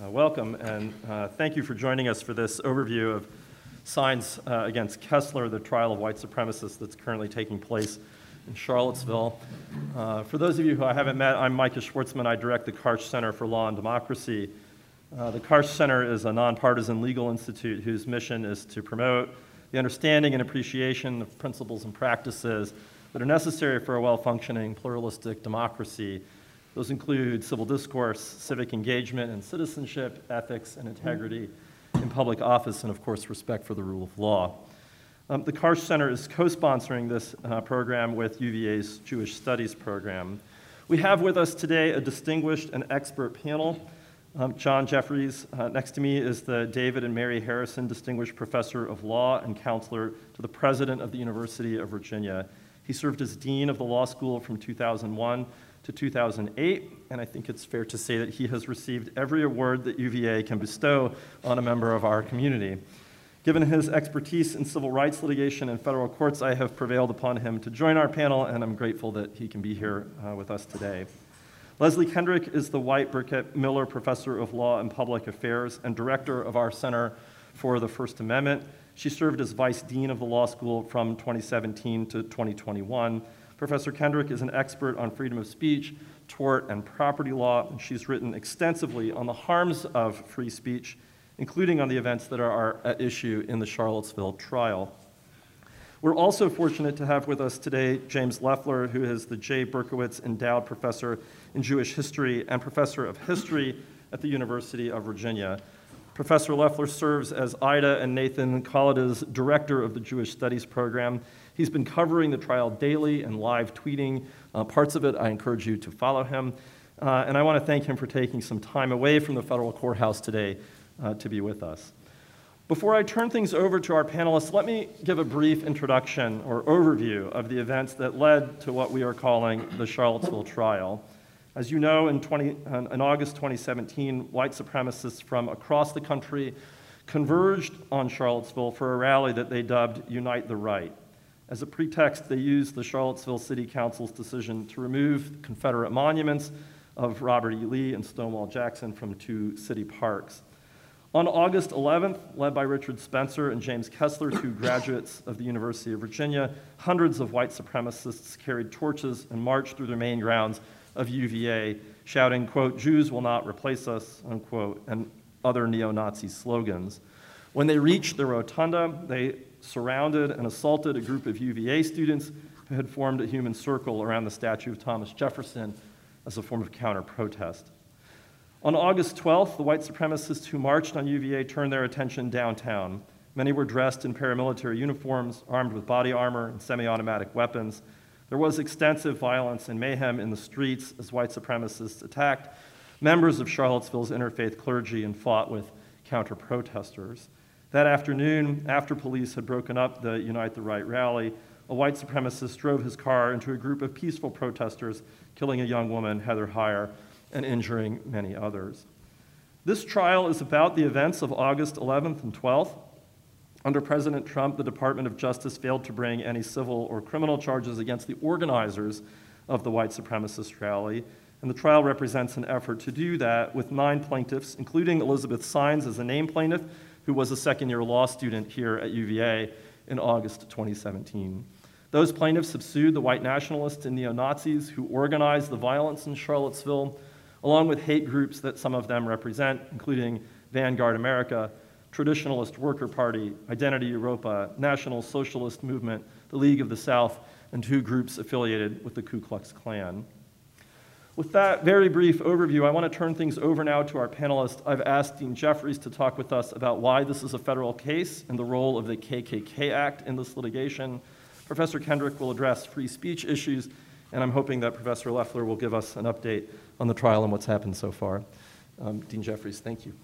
Uh, welcome, and uh, thank you for joining us for this overview of Sines uh, Against Kessler, the trial of white supremacists that's currently taking place in Charlottesville. Uh, for those of you who I haven't met, I'm Micah Schwartzman. I direct the Karsh Center for Law and Democracy. Uh, the Karsh Center is a nonpartisan legal institute whose mission is to promote the understanding and appreciation of principles and practices that are necessary for a well functioning pluralistic democracy. Those include civil discourse, civic engagement and citizenship, ethics and integrity in public office, and of course, respect for the rule of law. Um, the Karsh Center is co sponsoring this uh, program with UVA's Jewish Studies program. We have with us today a distinguished and expert panel. Um, John Jeffries, uh, next to me is the David and Mary Harrison Distinguished Professor of Law and Counselor to the President of the University of Virginia. He served as Dean of the Law School from 2001 to 2008, and I think it's fair to say that he has received every award that UVA can bestow on a member of our community. Given his expertise in civil rights litigation and federal courts, I have prevailed upon him to join our panel, and I'm grateful that he can be here uh, with us today. Leslie Kendrick is the White Burkett Miller Professor of Law and Public Affairs and Director of our Center for the First Amendment. She served as Vice Dean of the Law School from 2017 to 2021. Professor Kendrick is an expert on freedom of speech, tort, and property law, and she's written extensively on the harms of free speech, including on the events that are at issue in the Charlottesville trial. We're also fortunate to have with us today James Loeffler, who is the Jay Berkowitz Endowed Professor in Jewish History and Professor of History at the University of Virginia. Professor Loeffler serves as Ida and Nathan Collida's Director of the Jewish Studies Program He's been covering the trial daily and live tweeting uh, parts of it. I encourage you to follow him. Uh, and I want to thank him for taking some time away from the federal courthouse today uh, to be with us. Before I turn things over to our panelists, let me give a brief introduction or overview of the events that led to what we are calling the Charlottesville trial. As you know, in, 20, in August 2017, white supremacists from across the country converged on Charlottesville for a rally that they dubbed Unite the Right. As a pretext, they used the Charlottesville City Council's decision to remove Confederate monuments of Robert E. Lee and Stonewall Jackson from two city parks. On August 11th, led by Richard Spencer and Jason Kessler, two graduates of the University of Virginia, hundreds of white supremacists carried torches and marched through the main grounds of UVA, shouting, quote, Jews will not replace us, unquote, and other neo Nazi slogans. When they reached the rotunda, they surrounded and assaulted a group of UVA students who had formed a human circle around the statue of Thomas Jefferson as a form of counter protest. On August 12th, the white supremacists who marched on UVA turned their attention downtown. Many were dressed in paramilitary uniforms, armed with body armor and semi automatic weapons. There was extensive violence and mayhem in the streets as white supremacists attacked members of Charlottesville's interfaith clergy and fought with counter protesters. That afternoon, after police had broken up the Unite the Right rally, a white supremacist drove his car into a group of peaceful protesters, killing a young woman, Heather Heyer, and injuring many others. This trial is about the events of August 11th and 12th. Under President Trump, the Department of Justice failed to bring any civil or criminal charges against the organizers of the white supremacist rally, and the trial represents an effort to do that with nine plaintiffs, including Elizabeth Sines as a named plaintiff, who was a second year law student here at UVA in August 2017. Those plaintiffs have sued the white nationalists and neo Nazis who organized the violence in Charlottesville, along with hate groups that some of them represent, including Vanguard America, Traditionalist Worker Party, Identity Europa, National Socialist Movement, the League of the South, and two groups affiliated with the Ku Klux Klan. With that very brief overview, I want to turn things over now to our panelists. I've asked Dean Jeffries to talk with us about why this is a federal case and the role of the KKK Act in this litigation. Professor Kendrick will address free speech issues, and I'm hoping that Professor Loeffler will give us an update on the trial and what's happened so far. Um, Dean Jeffries, thank you.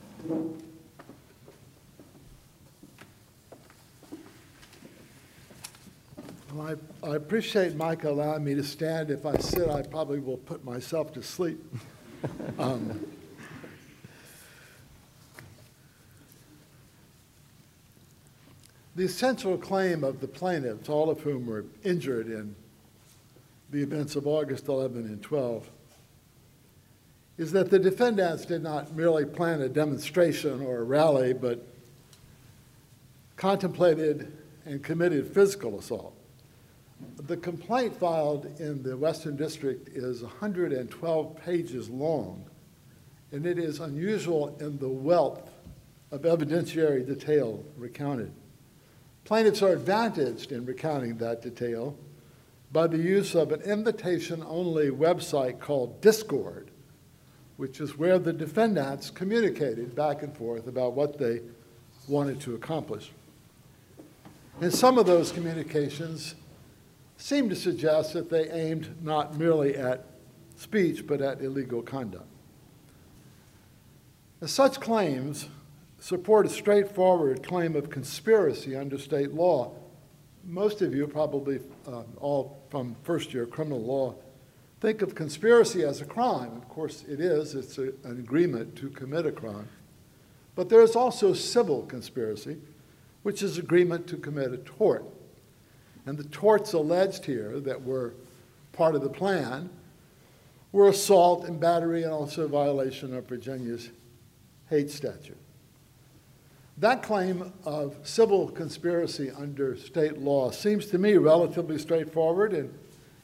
Well, I, I appreciate Mike allowing me to stand. If I sit, I probably will put myself to sleep. um, the essential claim of the plaintiffs, all of whom were injured in the events of August 11 and 12, is that the defendants did not merely plan a demonstration or a rally, but contemplated and committed physical assault. The complaint filed in the Western District is 112 pages long, and it is unusual in the wealth of evidentiary detail recounted. Plaintiffs are advantaged in recounting that detail by the use of an invitation only website called Discord, which is where the defendants communicated back and forth about what they wanted to accomplish. And some of those communications seem to suggest that they aimed not merely at speech, but at illegal conduct. Such claims support a straightforward claim of conspiracy under state law. Most of you, probably uh, all from first year criminal law, think of conspiracy as a crime. Of course, it is, it's a, an agreement to commit a crime. But there is also civil conspiracy, which is agreement to commit a tort. And the torts alleged here that were part of the plan were assault and battery and also violation of Virginia's hate statute. That claim of civil conspiracy under state law seems to me relatively straightforward, and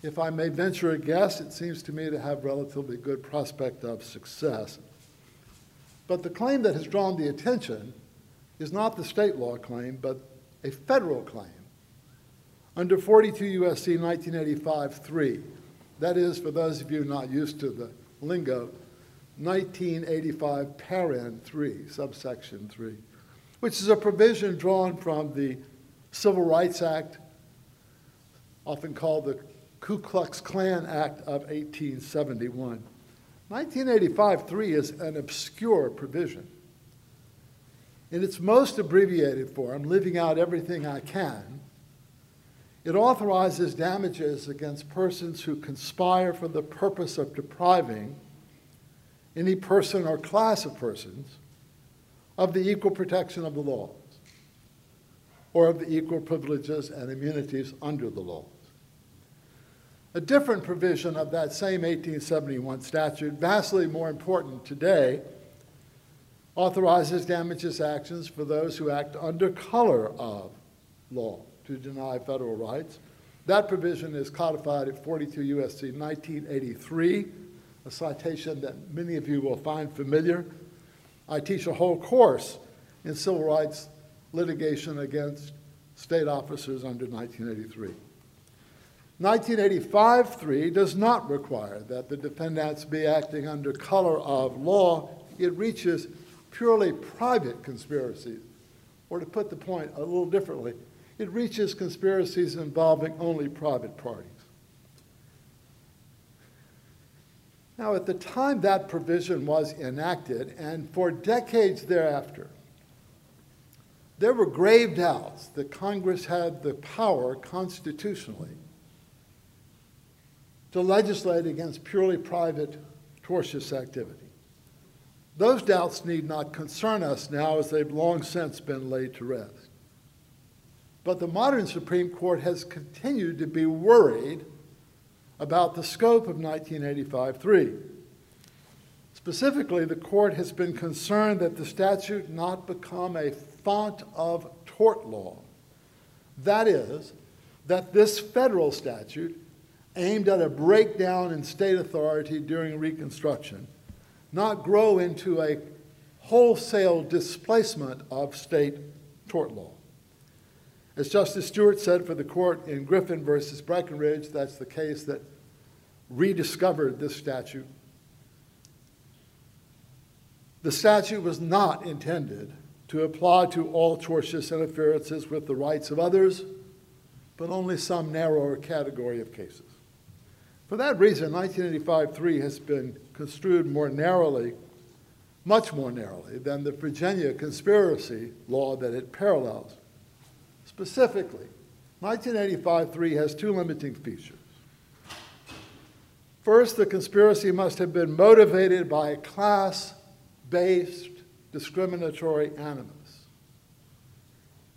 if I may venture a guess, it seems to me to have relatively good prospect of success. But the claim that has drawn the attention is not the state law claim, but a federal claim under 42 U.S.C. 1985-3. That is, for those of you not used to the lingo, 1985 paren 3, subsection 3 which is a provision drawn from the Civil Rights Act, often called the Ku Klux Klan Act of 1871. 1985-3 is an obscure provision. In its most abbreviated form, living out everything I can, it authorizes damages against persons who conspire for the purpose of depriving any person or class of persons of the equal protection of the laws or of the equal privileges and immunities under the laws. A different provision of that same 1871 statute, vastly more important today, authorizes damages actions for those who act under color of law to deny federal rights. That provision is codified at 42 U.S.C. 1983, a citation that many of you will find familiar I teach a whole course in civil rights litigation against state officers under 1983. 1985-3 does not require that the defendants be acting under color of law. It reaches purely private conspiracies. Or to put the point a little differently, it reaches conspiracies involving only private parties. Now, at the time that provision was enacted, and for decades thereafter, there were grave doubts that Congress had the power constitutionally to legislate against purely private tortious activity. Those doubts need not concern us now as they've long since been laid to rest. But the modern Supreme Court has continued to be worried about the scope of 1985-3. Specifically, the court has been concerned that the statute not become a font of tort law. That is, that this federal statute, aimed at a breakdown in state authority during Reconstruction, not grow into a wholesale displacement of state tort law. As Justice Stewart said for the court in Griffin versus Breckenridge, that's the case that rediscovered this statute. The statute was not intended to apply to all tortious interferences with the rights of others, but only some narrower category of cases. For that reason, 1985-3 has been construed more narrowly, much more narrowly, than the Virginia conspiracy law that it parallels. Specifically, 1985-3 has two limiting features. First, the conspiracy must have been motivated by a class based discriminatory animus.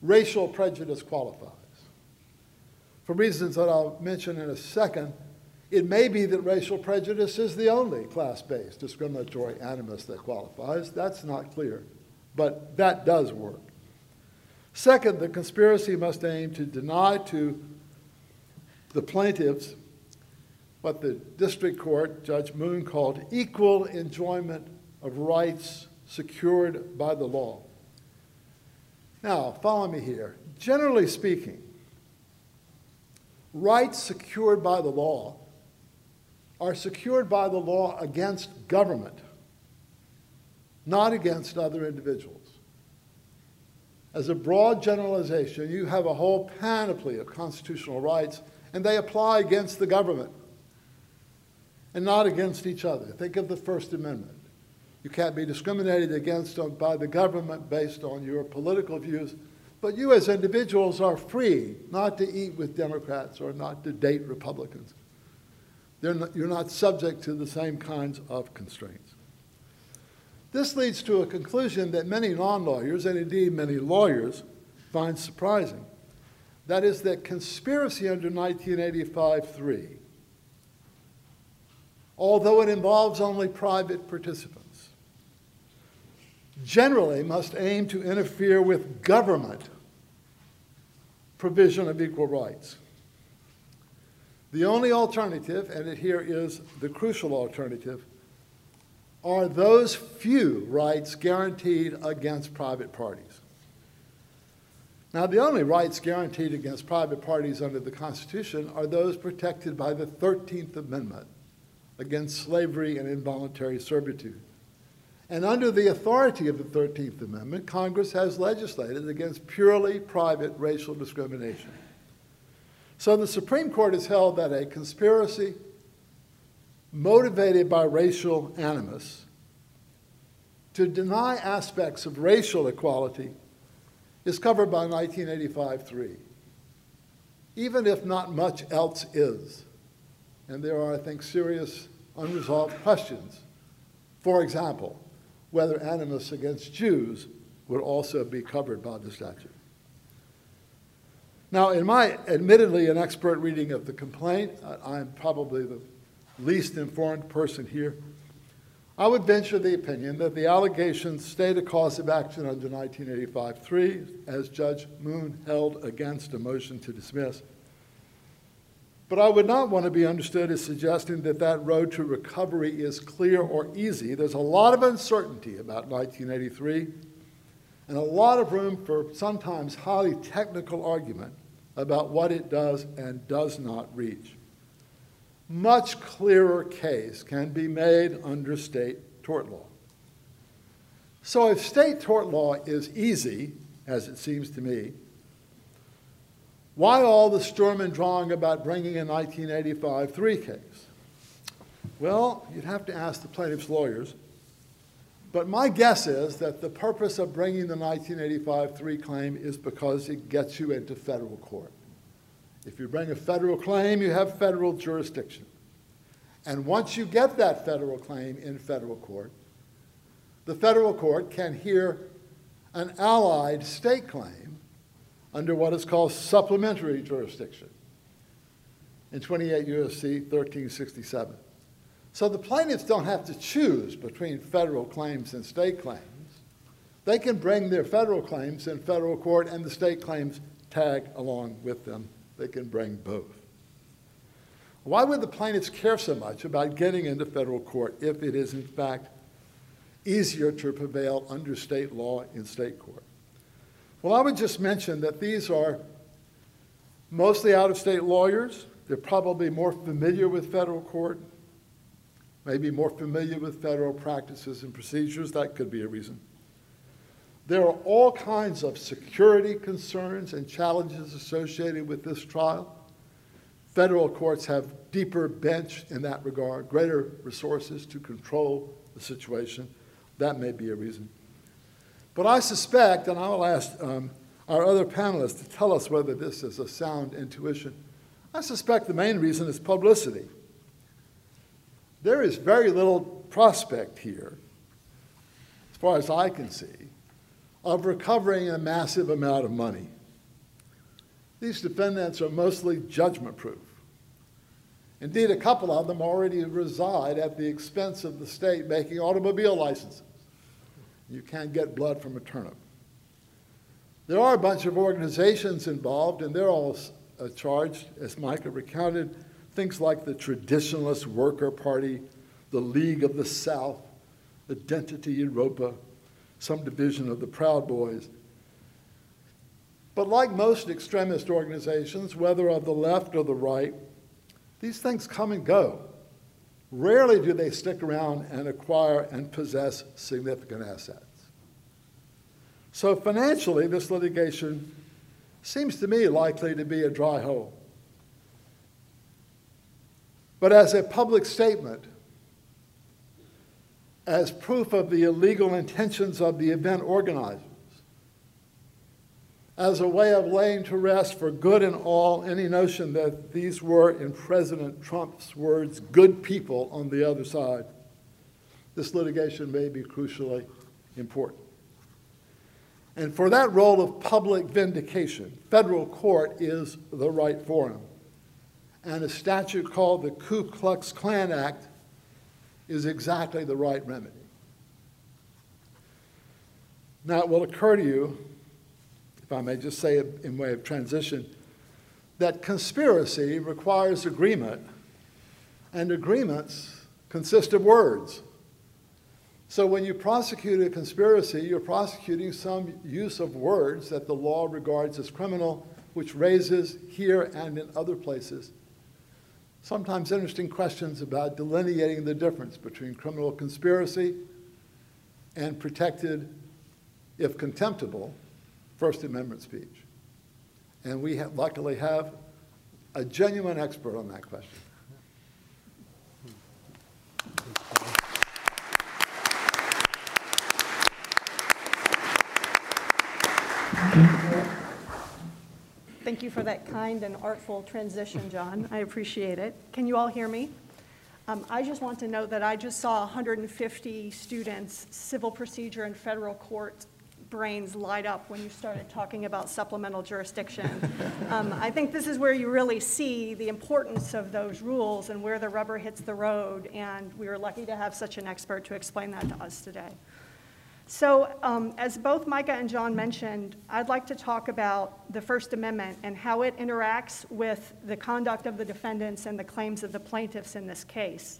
Racial prejudice qualifies. For reasons that I'll mention in a second, It may be that racial prejudice is the only class-based discriminatory animus that qualifies. That's not clear, but that does work. Second, the conspiracy must aim to deny to the plaintiffs what the district court, Judge Moon, called equal enjoyment of rights secured by the law. Now, follow me here. Generally speaking, rights secured by the law are secured by the law against government, not against other individuals. As a broad generalization, you have a whole panoply of constitutional rights, and they apply against the government and not against each other. Think of the First Amendment. You can't be discriminated against by the government based on your political views, but you as individuals are free not to eat with Democrats or not to date Republicans. Not, you're not subject to the same kinds of constraints. This leads to a conclusion that many non lawyers, and indeed many lawyers, find surprising. That is, that conspiracy under 1985 3 although it involves only private participants, generally must aim to interfere with government provision of equal rights. The only alternative, and it here is the crucial alternative, are those few rights guaranteed against private parties. Now, the only rights guaranteed against private parties under the Constitution are those protected by the 13th Amendment against slavery and involuntary servitude. And under the authority of the 13th Amendment, Congress has legislated against purely private racial discrimination. So the Supreme Court has held that a conspiracy motivated by racial animus to deny aspects of racial equality is covered by 1985-3, even if not much else is. And there are, I think, serious unresolved questions. For example, whether animus against Jews would also be covered by the statute. Now, in my admittedly an expert reading of the complaint, I'm probably the least informed person here. I would venture the opinion that the allegations state a cause of action under 1985-3, as Judge Moon held against a motion to dismiss, but I would not want to be understood as suggesting that that road to recovery is clear or easy. There's a lot of uncertainty about 1983 and a lot of room for sometimes highly technical argument about what it does and does not reach. Much clearer case can be made under state tort law. So if state tort law is easy, as it seems to me, why all the Sturm and Drang about bringing a 1985 3 case? Well, you'd have to ask the plaintiff's lawyers. But my guess is that the purpose of bringing the 1985 3 claim is because it gets you into federal court. If you bring a federal claim, you have federal jurisdiction. And once you get that federal claim in federal court, the federal court can hear an allied state claim under what is called supplementary jurisdiction in 28 U.S.C. 1367. So the plaintiffs don't have to choose between federal claims and state claims. They can bring their federal claims in federal court and the state claims tag along with them. They can bring both. Why would the plaintiffs care so much about getting into federal court if it is, in fact, easier to prevail under state law in state court? Well, I would just mention that these are mostly out of state lawyers. They're probably more familiar with federal court, maybe more familiar with federal practices and procedures. That could be a reason. There are all kinds of security concerns and challenges associated with this trial. Federal courts have deeper bench in that regard, greater resources to control the situation. That may be a reason. But I suspect, and I'll ask um, our other panelists to tell us whether this is a sound intuition, I suspect the main reason is publicity. There is very little prospect here, as far as I can see, of recovering a massive amount of money. These defendants are mostly judgment proof. Indeed, a couple of them already reside at the expense of the state making automobile licenses. You can't get blood from a turnip. There are a bunch of organizations involved, and they're all uh, charged, as Micah recounted, things like the Traditionalist Worker Party, the League of the South, Identity Europa, some division of the Proud Boys. But like most extremist organizations, whether of the left or the right, these things come and go. Rarely do they stick around and acquire and possess significant assets. So financially, this litigation seems to me likely to be a dry hole. But as a public statement, as proof of the illegal intentions of the event organizers, as a way of laying to rest for good and all any notion that these were, in President Trump's words, good people on the other side, this litigation may be crucially important. And for that role of public vindication, federal court is the right forum. And a statute called the Ku Klux Klan Act is exactly the right remedy. Now, it will occur to you, if I may just say it in way of transition, that conspiracy requires agreement, and agreements consist of words. So when you prosecute a conspiracy, you're prosecuting some use of words that the law regards as criminal, which raises here and in other places sometimes interesting questions about delineating the difference between criminal conspiracy and protected, if contemptible, First Amendment speech. And we have, luckily have a genuine expert on that question. Thank you for that kind and artful transition, John. I appreciate it. Can you all hear me? Um, I just want to note that I just saw 150 students, civil procedure and federal court brains light up when you started talking about supplemental jurisdiction. Um, I think this is where you really see the importance of those rules and where the rubber hits the road, and we were lucky to have such an expert to explain that to us today. So, um, as both Micah and John mentioned, I'd like to talk about the First Amendment and how it interacts with the conduct of the defendants and the claims of the plaintiffs in this case.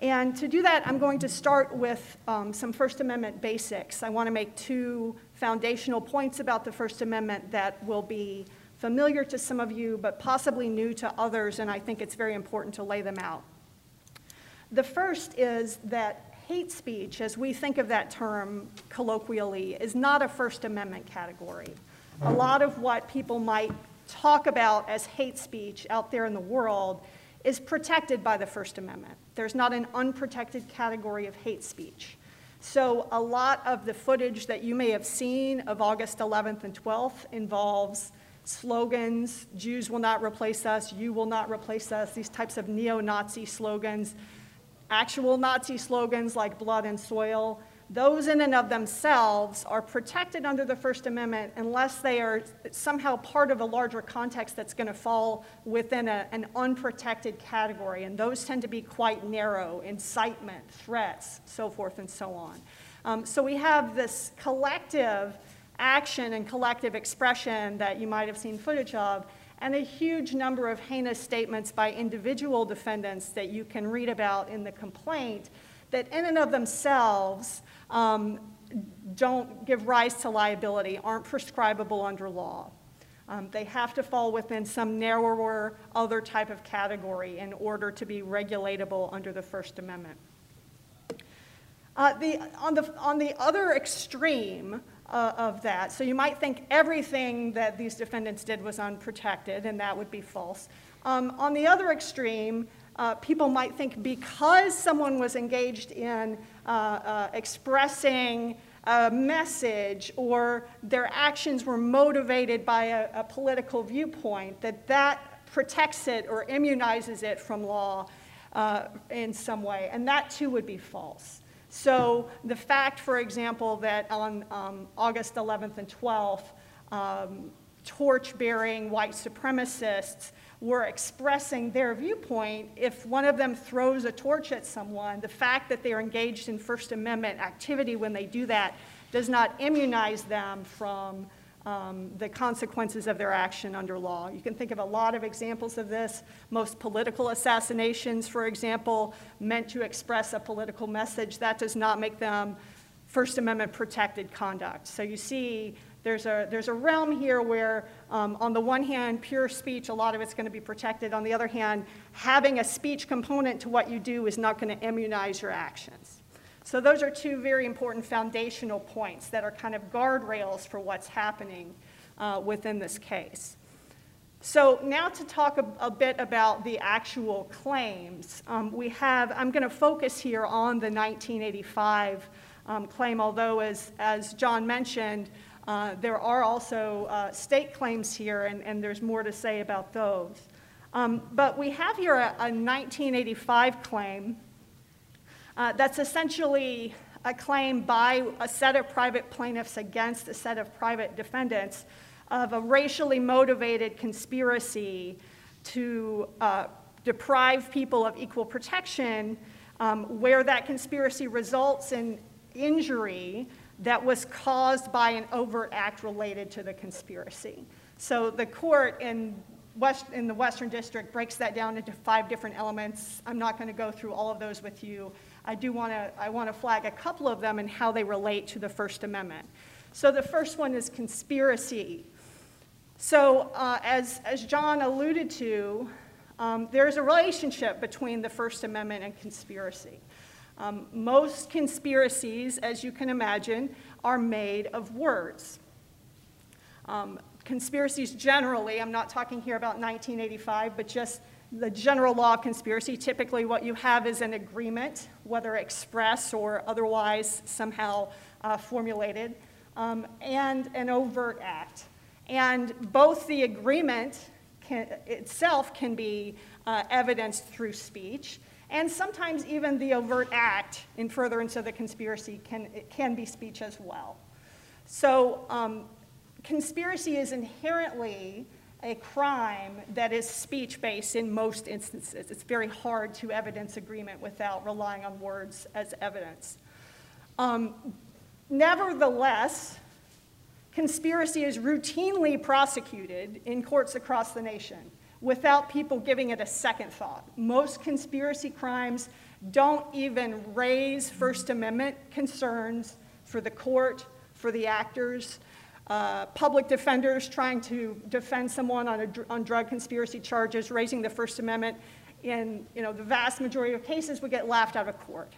And to do that, I'm going to start with um, some First Amendment basics. I want to make two foundational points about the First Amendment that will be familiar to some of you, but possibly new to others, and I think it's very important to lay them out. The first is that hate speech, as we think of that term colloquially, is not a First Amendment category. A lot of what people might talk about as hate speech out there in the world is protected by the First Amendment. There's not an unprotected category of hate speech. So, a lot of the footage that you may have seen of August 11th and 12th involves slogans Jews will not replace us, you will not replace us, these types of neo Nazi slogans actual Nazi slogans like blood and soil, those in and of themselves are protected under the First Amendment unless they are somehow part of a larger context that's going to fall within a, an unprotected category. And those tend to be quite narrow incitement, threats, so forth and so on. Um, so we have this collective action and collective expression that you might have seen footage of and a huge number of heinous statements by individual defendants that you can read about in the complaint that, in and of themselves, um, don't give rise to liability, aren't prescribable under law. Um, they have to fall within some narrower other type of category in order to be regulatable under the First Amendment. Uh, the, on, the, on the other extreme, uh, of that. So you might think everything that these defendants did was unprotected, and that would be false. Um, on the other extreme, uh, people might think because someone was engaged in uh, uh expressing a message or their actions were motivated by a, a, political viewpoint, that that protects it or immunizes it from law uh, in some way. And that too would be false. So the fact, for example, that on um, August 11th and 12th, um, torch bearing white supremacists were expressing their viewpoint, if one of them throws a torch at someone, the fact that they're engaged in First Amendment activity when they do that does not immunize them from um, the consequences of their action under law. You can think of a lot of examples of this. Most political assassinations, for example, meant to express a political message, that does not make them First Amendment protected conduct. So you see there's a, there's a realm here where, um, on the one hand, pure speech, a lot of it's going to be protected. On the other hand, having a speech component to what you do is not going to immunize your actions. So those are two very important foundational points that are kind of guardrails for what's happening uh, within this case. So now to talk a, a bit about the actual claims, um, we have, I'm going to focus here on the 1985 um, claim, although as, as John mentioned, uh, there are also uh, state claims here, and, and, there's more to say about those. Um, but we have here a, a 1985 claim uh, that's essentially a claim by a set of private plaintiffs against a set of private defendants of a racially motivated conspiracy to uh, deprive people of equal protection, um, where that conspiracy results in injury that was caused by an overt act related to the conspiracy. So the court in, West, in the Western District breaks that down into five different elements. I'm not going to go through all of those with you. I do want to I want to flag a couple of them and how they relate to the First Amendment. So the first one is conspiracy. So uh, as, as John alluded to, um, there's a relationship between the First Amendment and conspiracy. Um, most conspiracies, as you can imagine, are made of words. Um, conspiracies generally, I'm not talking here about 1985, but just the general law of conspiracy, typically what you have is an agreement, whether express or otherwise somehow uh, formulated, um, and an overt act. And both the agreement can, itself can be uh, evidenced through speech, and sometimes even the overt act in furtherance of the conspiracy can, can be speech as well. So um, conspiracy is inherently a crime that is speech-based in most instances. It's very hard to evidence agreement without relying on words as evidence. Um, nevertheless, conspiracy is routinely prosecuted in courts across the nation without people giving it a second thought. Most conspiracy crimes don't even raise First Amendment concerns for the court, for the actors. Uh, public defenders trying to defend someone on, a, on drug conspiracy charges, raising the First Amendment, in you know, the vast majority of cases would get laughed out of court.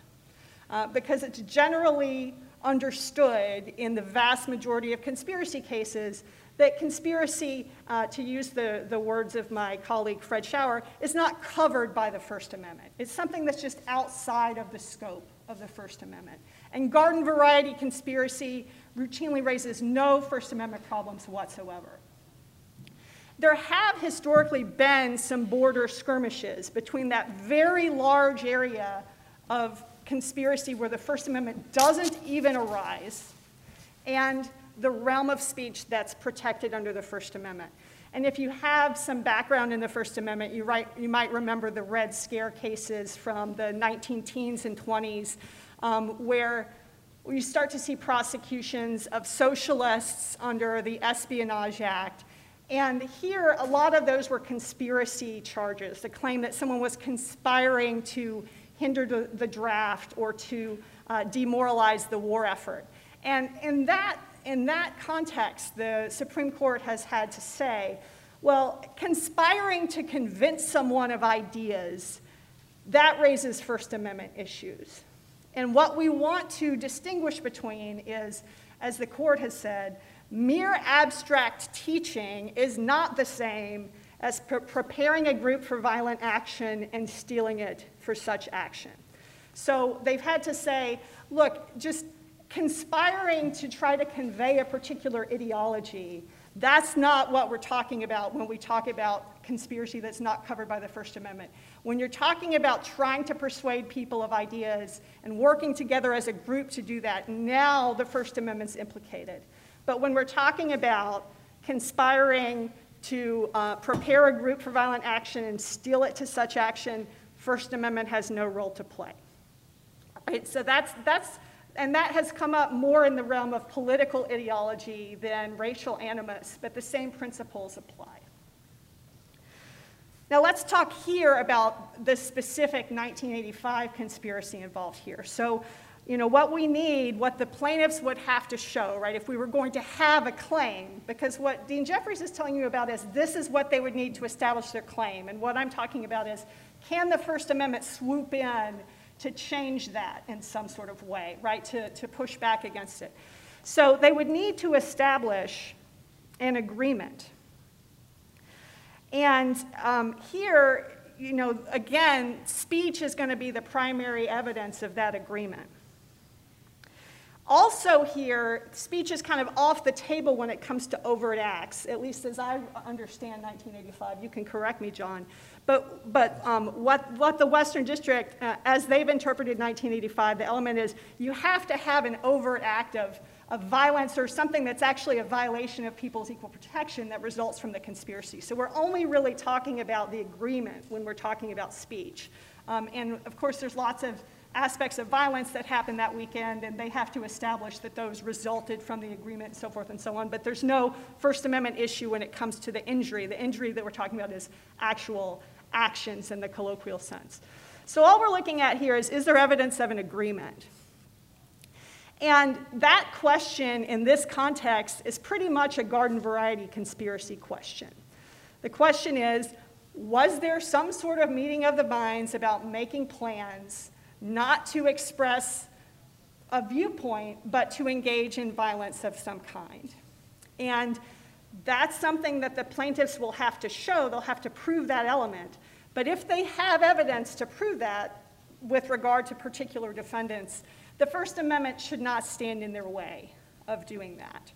Uh, because it's generally understood in the vast majority of conspiracy cases that conspiracy, uh, to use the, the words of my colleague Fred Schauer, is not covered by the First Amendment. It's something that's just outside of the scope of the First Amendment. And garden variety conspiracy routinely raises no First Amendment problems whatsoever. There have historically been some border skirmishes between that very large area of conspiracy where the First Amendment doesn't even arise and the realm of speech that's protected under the First Amendment. And if you have some background in the First Amendment, you, write, you might remember the Red Scare cases from the 19 teens and 20s, um, where you start to see prosecutions of socialists under the Espionage Act. And here, a lot of those were conspiracy charges, the claim that someone was conspiring to hinder the, the draft or to uh, demoralize the war effort. And in that in that context, the Supreme Court has had to say, well, conspiring to convince someone of ideas, that raises First Amendment issues. And what we want to distinguish between is, as the court has said, mere abstract teaching is not the same as pre preparing a group for violent action and steeling it for such action. So they've had to say, look, just conspiring to try to convey a particular ideology, that's not what we're talking about when we talk about conspiracy that's not covered by the First Amendment. When you're talking about trying to persuade people of ideas and working together as a group to do that, now the First Amendment's implicated. But when we're talking about conspiring to uh, prepare a group for violent action and steel it to such action, First Amendment has no role to play. Right, so that's, that's, and that has come up more in the realm of political ideology than racial animus, but the same principles apply. Now let's talk here about the specific 1985 conspiracy involved here. So, you know, what we need, what the plaintiffs would have to show, right, if we were going to have a claim, because what Dean Jeffries is telling you about is this is what they would need to establish their claim. And what I'm talking about is can the First Amendment swoop in to change that in some sort of way, right, to, to push back against it? So they would need to establish an agreement and um, here, you know, again, speech is going to be the primary evidence of that agreement. Also, here, speech is kind of off the table when it comes to overt acts, at least as I understand 1985. You can correct me, John. But, but um, what, what the Western District, uh, as they've interpreted 1985, the element is you have to have an overt act of of violence or something that's actually a violation of people's equal protection that results from the conspiracy. So we're only really talking about the agreement when we're talking about speech. Um, and of course, there's lots of aspects of violence that happened that weekend, and they have to establish that those resulted from the agreement and so forth and so on. But there's no First Amendment issue when it comes to the injury. The injury that we're talking about is actual actions in the colloquial sense. So all we're looking at here is is there evidence of an agreement? And that question in this context is pretty much a garden variety conspiracy question. The question is was there some sort of meeting of the minds about making plans not to express a viewpoint, but to engage in violence of some kind? And that's something that the plaintiffs will have to show. They'll have to prove that element. But if they have evidence to prove that with regard to particular defendants, the First Amendment should not stand in their way of doing that.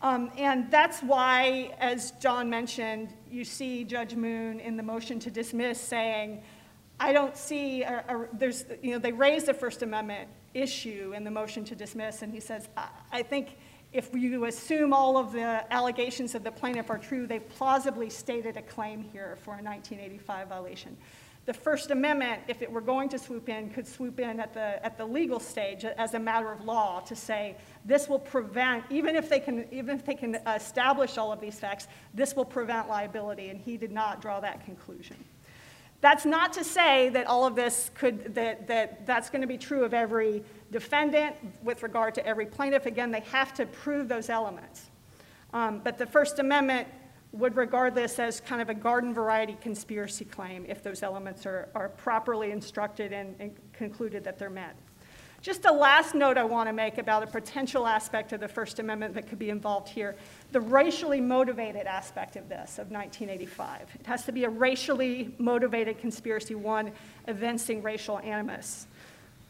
Um, and that's why, as John mentioned, you see Judge Moon in the motion to dismiss saying, I don't see, a, a, there's, you know, they raised a First Amendment issue in the motion to dismiss, and he says, I, I think if you assume all of the allegations of the plaintiff are true, they plausibly stated a claim here for a 1985 violation. The First Amendment, if it were going to swoop in, could swoop in at the, at the legal stage as a matter of law to say this will prevent, even if they can, even if they can establish all of these facts, this will prevent liability, and he did not draw that conclusion. That's not to say that all of this could, that, that that's going to be true of every defendant with regard to every plaintiff. Again, they have to prove those elements. Um, but the First Amendment would regard this as kind of a garden variety conspiracy claim if those elements are, are properly instructed and, and concluded that they're met. Just a last note I want to make about a potential aspect of the First Amendment that could be involved here the racially motivated aspect of this, of 1985. It has to be a racially motivated conspiracy, one evincing racial animus.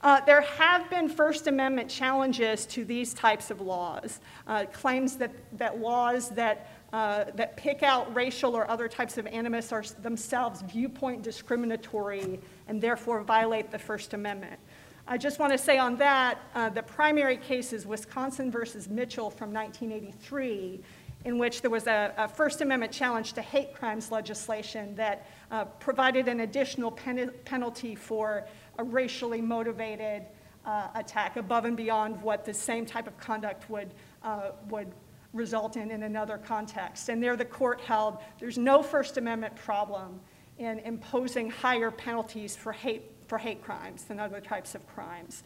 Uh, there have been First Amendment challenges to these types of laws, uh, claims that, that laws that uh, that pick out racial or other types of animus are themselves viewpoint discriminatory and therefore violate the First Amendment. I just want to say on that, uh, the primary case is Wisconsin versus Mitchell from 1983, in which there was a, a First Amendment challenge to hate crimes legislation that uh, provided an additional pen- penalty for a racially motivated uh, attack above and beyond what the same type of conduct would, uh, would result in in another context. And there the court held there's no First Amendment problem in imposing higher penalties for hate, for hate crimes than other types of crimes.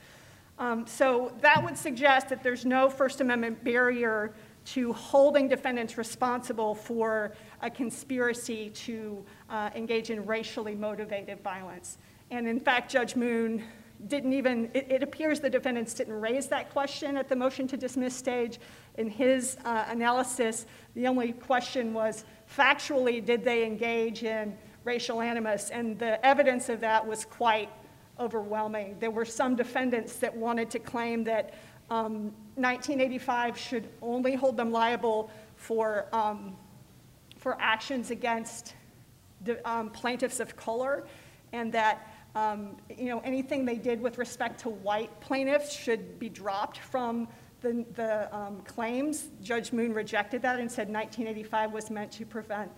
Um, so that would suggest that there's no First Amendment barrier to holding defendants responsible for a conspiracy to uh, engage in racially motivated violence. And in fact, Judge Moon didn't even, it, it, appears the defendants didn't raise that question at the motion to dismiss stage. In his uh, analysis, the only question was factually, did they engage in racial animus? And the evidence of that was quite overwhelming. There were some defendants that wanted to claim that um, 1985 should only hold them liable for, um, for actions against um, plaintiffs of color, and that um, you know, anything they did with respect to white plaintiffs should be dropped from the the, um, claims. Judge Moon rejected that and said 1985 was meant to prevent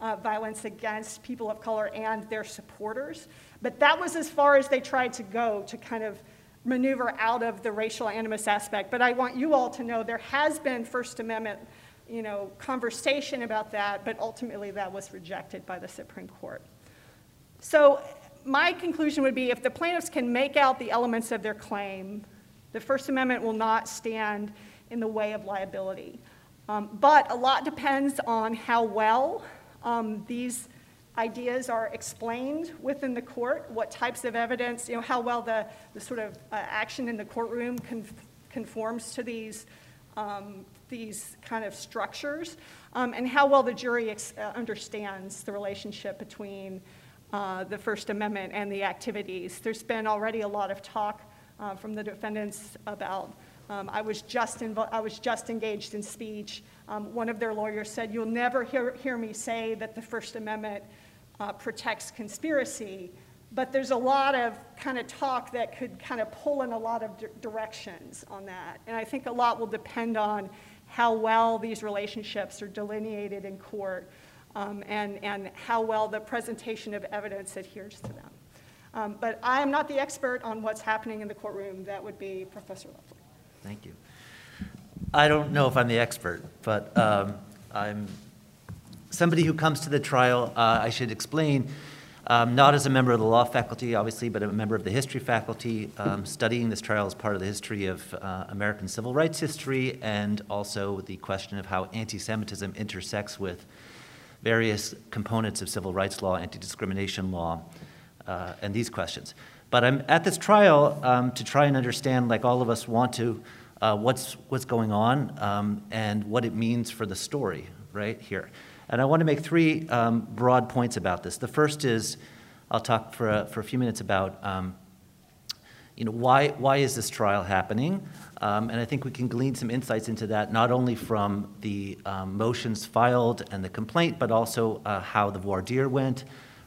uh, violence against people of color and their supporters. But that was as far as they tried to go to kind of maneuver out of the racial animus aspect. But I want you all to know there has been First Amendment, you know, conversation about that, but ultimately that was rejected by the Supreme Court. So my conclusion would be if the plaintiffs can make out the elements of their claim, the First Amendment will not stand in the way of liability. Um, but a lot depends on how well um, these ideas are explained within the court, what types of evidence, you know, how well the, the sort of uh, action in the courtroom conforms to these, um, these kind of structures, um, and how well the jury uh, understands the relationship between uh, the First Amendment and the activities. There's been already a lot of talk uh, from the defendants about. Um, I, was just I was just engaged in speech. Um, one of their lawyers said, You'll never hear, hear me say that the First Amendment uh, protects conspiracy, but there's a lot of kind of talk that could kind of pull in a lot of directions on that. And I think a lot will depend on how well these relationships are delineated in court um, and, and how well the presentation of evidence adheres to them. Um, but I am not the expert on what's happening in the courtroom. That would be Professor Loeffler. Thank you. I don't know if I'm the expert, but um, I'm somebody who comes to the trial. Uh, I should explain, um, not as a member of the law faculty, obviously, but a member of the history faculty, um, studying this trial as part of the history of uh, American civil rights history and also the question of how anti Semitism intersects with various components of civil rights law, anti discrimination law, uh, and these questions. But I'm at this trial um, to try and understand, like all of us want to, uh, what's, what's going on um, and what it means for the story right here. And I want to make three um, broad points about this. The first is I'll talk for a, for a few minutes about um, you know, why, why is this trial happening? Um, and I think we can glean some insights into that, not only from the um, motions filed and the complaint, but also uh, how the voir dire went,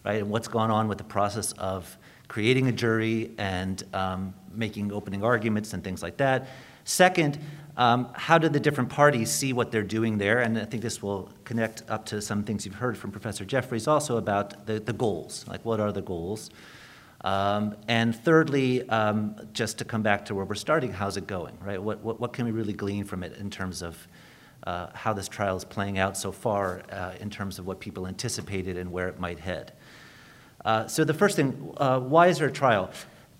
right, and what's gone on with the process of creating a jury and um, making opening arguments and things like that. Second, um, how do the different parties see what they're doing there? And I think this will connect up to some things you've heard from Professor Jeffries also about the, the goals. Like, what are the goals? Um, and thirdly, um, just to come back to where we're starting, how's it going, right? What, what, what can we really glean from it in terms of uh, how this trial is playing out so far, uh, in terms of what people anticipated and where it might head? Uh, so, the first thing uh, why is there a trial?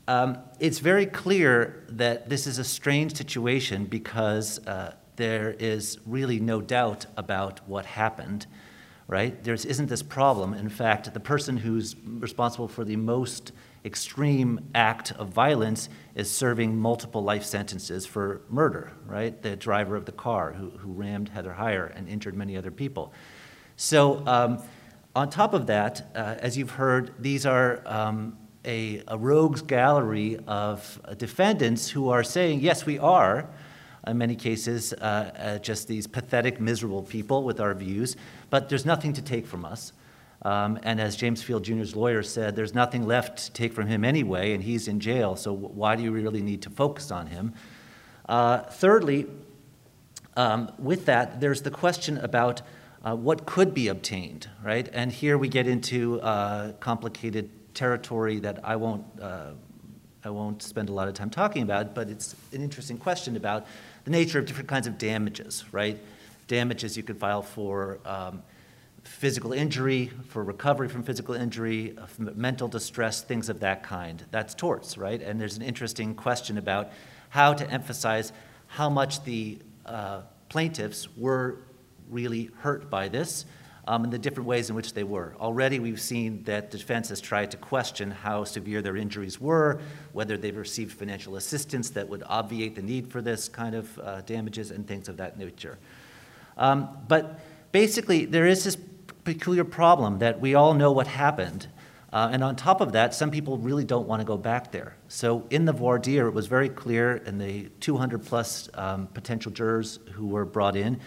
Um, it's very clear that this is a strange situation because uh, there is really no doubt about what happened right? There isn't this problem. In fact, the person who's responsible for the most extreme act of violence is serving multiple life sentences for murder, right? The driver of the car who, who rammed Heather Heyer and injured many other people. So, um, on top of that, uh, as you've heard, these are um, a, a, rogues gallery of defendants who are saying, yes, we are, in many cases, uh, uh, just these pathetic, miserable people with our views, but there's nothing to take from us. Um, and as James Fields Jr.'s lawyer said, there's nothing left to take from him anyway, and he's in jail, so why do you really need to focus on him? Uh, thirdly, um, with that, there's the question about uh, what could be obtained, right? And here we get into uh, complicated territory that I won't, uh, I won't spend a lot of time talking about, but it's an interesting question about the nature of different kinds of damages, right? Damages you could file for. Um, physical injury, for recovery from physical injury, mental distress, things of that kind. That's torts, right? And there's an interesting question about how to emphasize how much the uh, plaintiffs were really hurt by this um, and the different ways in which they were. Already we've seen that the defense has tried to question how severe their injuries were, whether they've received financial assistance that would obviate the need for this kind of uh, damages and things of that nature. Um, but basically, there is this peculiar problem that we all know what happened. Uh, and on top of that, some people really don't want to go back there. So in the voir dire, it was very clear in the 200 plus um, potential jurors who were brought in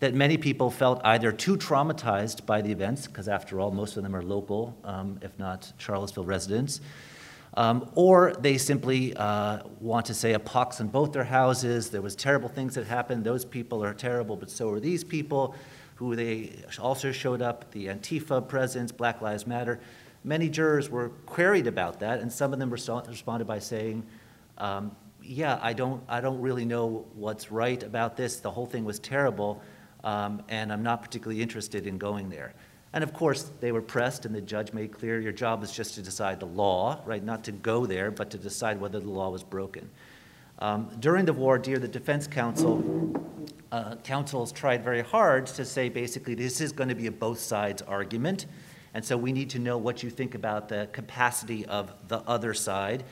that many people felt either too traumatized by the events, because after all, most of them are local, um, if not Charlottesville residents, Um, or they simply uh, want to say a pox on both their houses. There was terrible things that happened. Those people are terrible, but so are these people, who they also showed up. The Antifa presence, Black Lives Matter. Many jurors were queried about that, and some of them responded by saying, um, "Yeah, I don't, I don't really know what's right about this. The whole thing was terrible, um, and I'm not particularly interested in going there." And of course, they were pressed, and the judge made clear your job is just to decide the law, right? Not to go there, but to decide whether the law was broken. Um, during the voir dire, the defense counsel uh, counsels tried very hard to say basically this is going to be a both sides argument, and so we need to know what you think about the capacity of the other side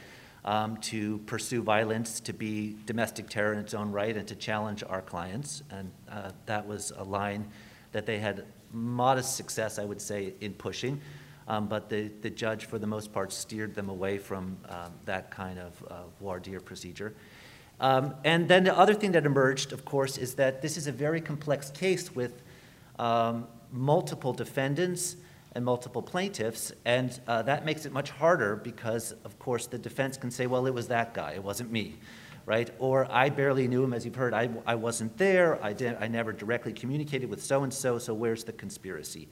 um, to pursue violence, to be domestic terror in its own right, and to challenge our clients. And uh, that was a line that they had modest success, I would say, in pushing. Um, but the, the judge, for the most part, steered them away from um, that kind of uh, voir dire procedure. Um, and then the other thing that emerged, of course, is that this is a very complex case with um, multiple defendants and multiple plaintiffs, and uh, that makes it much harder because, of course, the defense can say, well, it was that guy, it wasn't me right? Or I barely knew him, as you've heard. I, I wasn't there. I, did, I never directly communicated with so and so, so where's the conspiracy?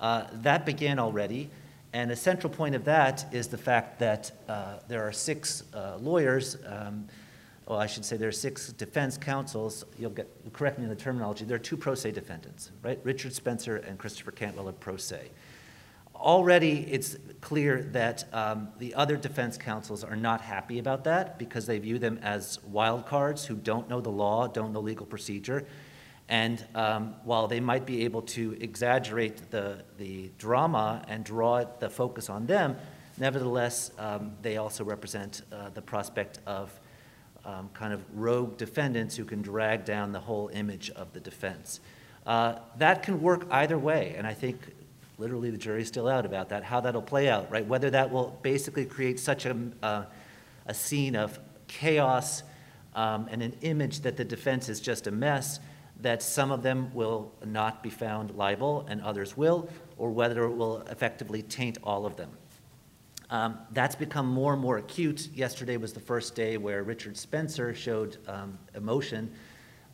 Uh, that began already. And a central point of that is the fact that uh, there are six uh, lawyers. Um, well, I should say there are six defense counsels. You'll get correct me in the terminology. There are two pro se defendants, right? Richard Spencer and Christopher Cantwell are pro se already it's clear that um, the other defense counsels are not happy about that because they view them as wild cards who don't know the law, don't know legal procedure. And um, while they might be able to exaggerate the, the drama and draw the focus on them, nevertheless, um, they also represent uh, the prospect of um, kind of rogue defendants who can drag down the whole image of the defense. Uh, that can work either way, and I think literally the jury's still out about that, how that'll play out, right? Whether that will basically create such a, uh, a scene of chaos um, and an image that the defense is just a mess, that some of them will not be found liable and others will, or whether it will effectively taint all of them. Um, that's become more and more acute. Yesterday was the first day where Richard Spencer showed um, emotion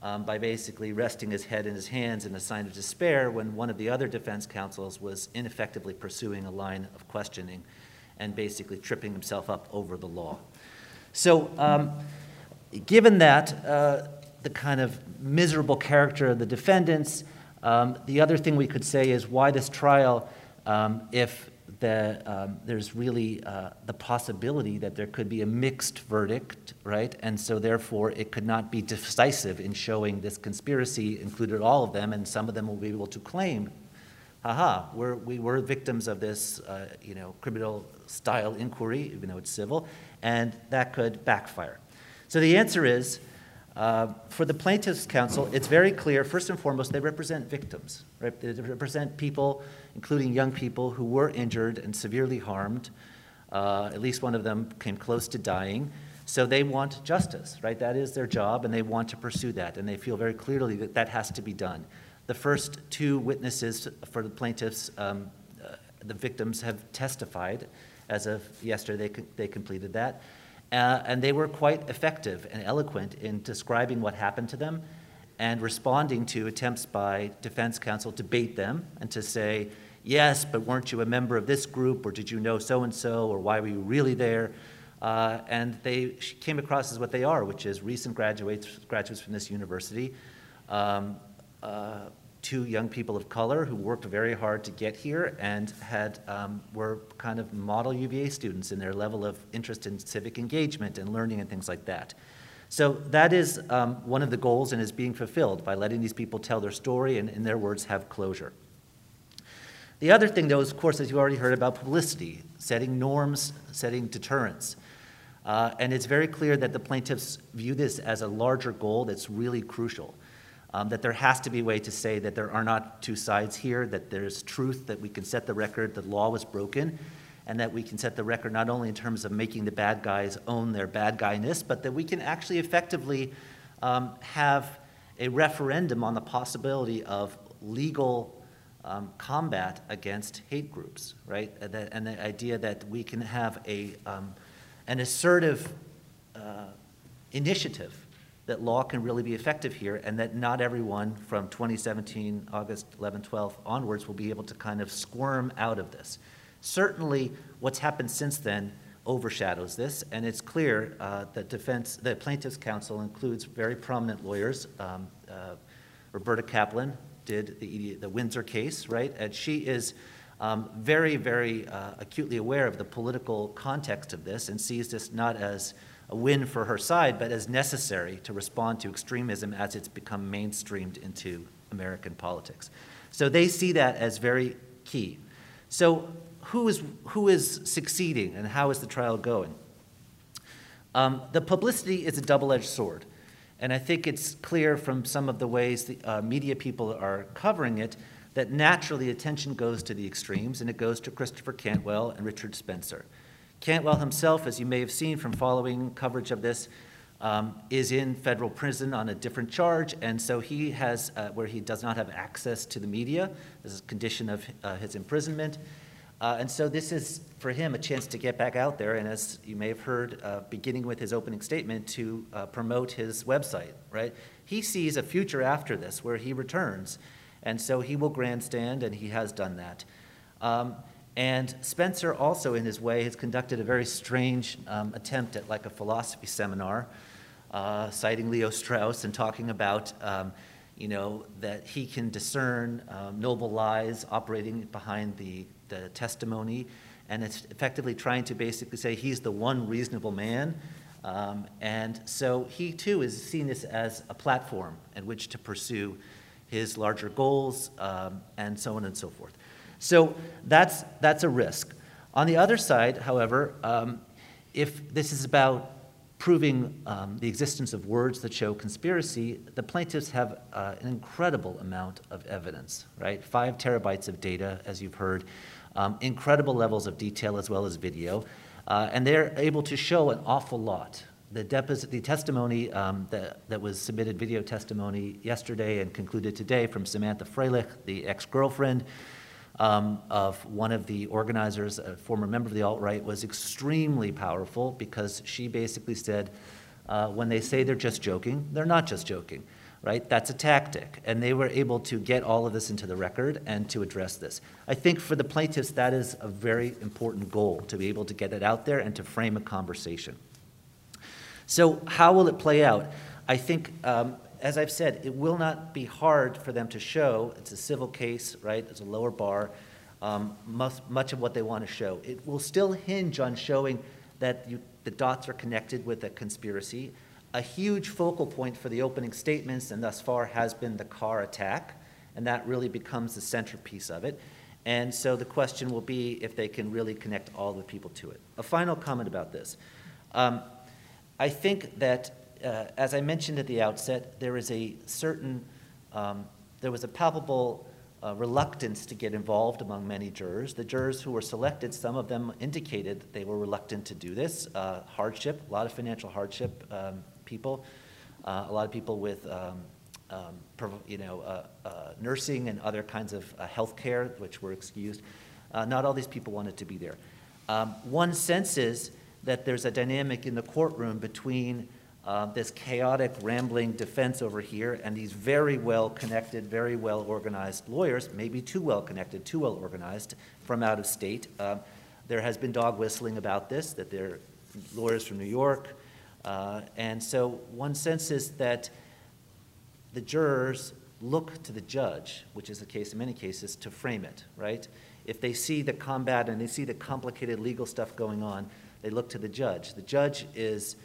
um, by basically resting his head in his hands in a sign of despair when one of the other defense counsels was ineffectively pursuing a line of questioning and basically tripping himself up over the law. So, um, given that, uh, the kind of miserable character of the defendants, um, the other thing we could say is why this trial, um, if that um, there's really uh, the possibility that there could be a mixed verdict, right? And so therefore it could not be decisive in showing this conspiracy included all of them, and some of them will be able to claim, haha, we're, we were victims of this, uh, you know, criminal style inquiry, even though it's civil, and that could backfire. So the answer is, uh, for the plaintiff's counsel, it's very clear, first and foremost, they represent victims, right? They represent people including young people who were injured and severely harmed. Uh, at least one of them came close to dying. So they want justice, right? That is their job, and they want to pursue that, and they feel very clearly that that has to be done. The first two witnesses for the plaintiffs, um, uh, the victims, have testified. As of yesterday, they, they completed that. Uh, and they were quite effective and eloquent in describing what happened to them and responding to attempts by defense counsel to bait them and to say, yes, but weren't you a member of this group, or did you know so and so, or why were you really there? Uh, and they came across as what they are, which is recent graduates, graduates from this university, um, uh, two young people of color who worked very hard to get here and had um, were kind of model UVA students in their level of interest in civic engagement and learning and things like that. So that is um, one of the goals and is being fulfilled by letting these people tell their story and, in their words, have closure. The other thing, though, is, of course, as you already heard about publicity, setting norms, setting deterrence. Uh, and it's very clear that the plaintiffs view this as a larger goal that's really crucial. Um, that there has to be a way to say that there are not two sides here, that there's truth, that we can set the record that law was broken, and that we can set the record not only in terms of making the bad guys own their bad guyness, but that we can actually effectively um, have a referendum on the possibility of legal um, combat against hate groups, right? And the, and the, idea that we can have a, um, an assertive uh, initiative that law can really be effective here and that not everyone from 2017, August 11, 12 onwards will be able to kind of squirm out of this. Certainly, what's happened since then overshadows this, and it's clear uh, that defense, the plaintiff's counsel includes very prominent lawyers. Um, uh, Roberta Kaplan did the, the Windsor case, right? And she is um, very, very uh, acutely aware of the political context of this and sees this not as a win for her side, but as necessary to respond to extremism as it's become mainstreamed into American politics. So they see that as very key. So who is, who is succeeding and how is the trial going? Um, the publicity is a double-edged sword. And I think it's clear from some of the ways the uh, media people are covering it that naturally attention goes to the extremes and it goes to Christopher Cantwell and Richard Spencer. Cantwell himself, as you may have seen from following coverage of this, um, is in federal prison on a different charge, and so he has, uh, where he does not have access to the media, this is a condition of uh, his imprisonment. Uh, and so this is, for him, a chance to get back out there, and as you may have heard, uh, beginning with his opening statement, to uh, promote his website, right? He sees a future after this where he returns, and so he will grandstand, and he has done that. Um, and Spencer also, in his way, has conducted a very strange um, attempt at like a philosophy seminar, uh, citing Leo Strauss and talking about, um, you know, that he can discern um, noble lies operating behind the, the testimony, and it's effectively trying to basically say he's the one reasonable man. Um, and so he too is seen this as a platform in which to pursue his larger goals um, and so on and so forth. So that's, that's a risk. On the other side, however, um, if this is about proving um, the existence of words that show conspiracy, the plaintiffs have uh, an incredible amount of evidence, right? Five terabytes of data, as you've heard, um, incredible levels of detail as well as video, uh, and they're able to show an awful lot. The, deposit, the testimony um, that, that was submitted, video testimony yesterday and concluded today from Samantha Froelich, the ex girlfriend, um, of one of the organizers, a former member of the alt right, was extremely powerful because she basically said, uh, when they say they're just joking, they're not just joking, right? That's a tactic. And they were able to get all of this into the record and to address this. I think for the plaintiffs, that is a very important goal to be able to get it out there and to frame a conversation. So, how will it play out? I think um, as I've said, it will not be hard for them to show. It's a civil case, right? It's a lower bar. Um, much, much of what they want to show. It will still hinge on showing that you, the dots are connected with a conspiracy. A huge focal point for the opening statements, and thus far, has been the car attack, and that really becomes the centerpiece of it. And so the question will be if they can really connect all the people to it. A final comment about this. Um, I think that uh, as I mentioned at the outset, there is a certain, um, there was a palpable uh, reluctance to get involved among many jurors. The jurors who were selected, some of them indicated that they were reluctant to do this. Uh, hardship, a lot of financial hardship um, people, uh, a lot of people with, um, um you know, uh, uh, nursing and other kinds of health care, which were excused. not all these people wanted to be there. Um, one senses that there's a dynamic in the courtroom between uh, this chaotic, rambling defense over here, and these very well connected, very well organized lawyers, maybe too well connected, too well organized, from out of state. Uh, there has been dog whistling about this, that they're lawyers from New York. Uh, and so one senses that the jurors look to the judge, which is the case in many cases, to frame it, right? If they see the combat and they see the complicated legal stuff going on, they look to the judge. The judge is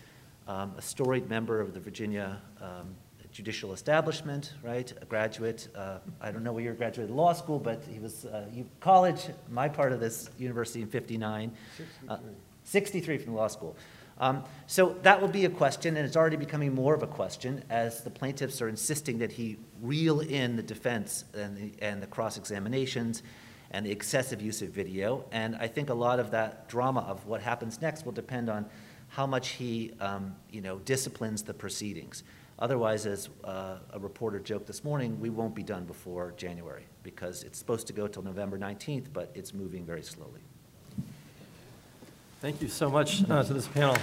um, a storied member of the Virginia um, judicial establishment, right? A graduate. Uh, I don't know where you graduated law school, but he was uh, you, college. My part of this university in '59, 63. Uh, 63 from law school. Um, so that will be a question, and it's already becoming more of a question as the plaintiffs are insisting that he reel in the defense and the, and the cross examinations and the excessive use of video. And I think a lot of that drama of what happens next will depend on how much he, um, you know, disciplines the proceedings. Otherwise, as uh, a reporter joked this morning, we won't be done before January because it's supposed to go till November 19th, but it's moving very slowly. Thank you so much uh, to this panel.